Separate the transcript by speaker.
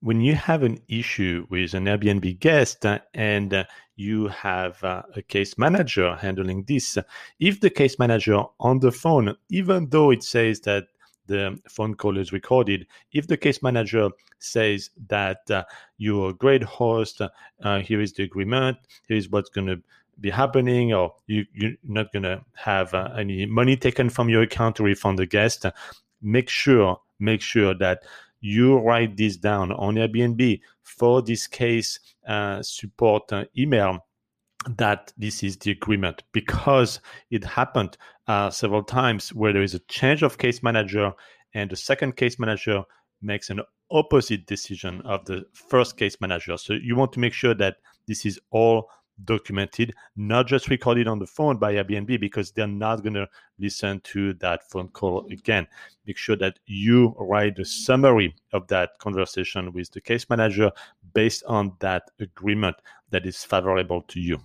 Speaker 1: when you have an issue with an Airbnb guest and you have uh, a case manager handling this, if the case manager on the phone, even though it says that the phone call is recorded, if the case manager says that uh, you're a great host, uh, here is the agreement, here is what's going to be happening, or you, you're not going to have uh, any money taken from your account to refund the guest, make sure make sure that you write this down on Airbnb for this case uh, support uh, email that this is the agreement because it happened uh, several times where there is a change of case manager and the second case manager makes an opposite decision of the first case manager. So you want to make sure that this is all documented, not just recorded on the phone by Airbnb because they're not going to listen to that phone call again. Make sure that you write a summary of that conversation with the case manager based on that agreement that is favorable to you.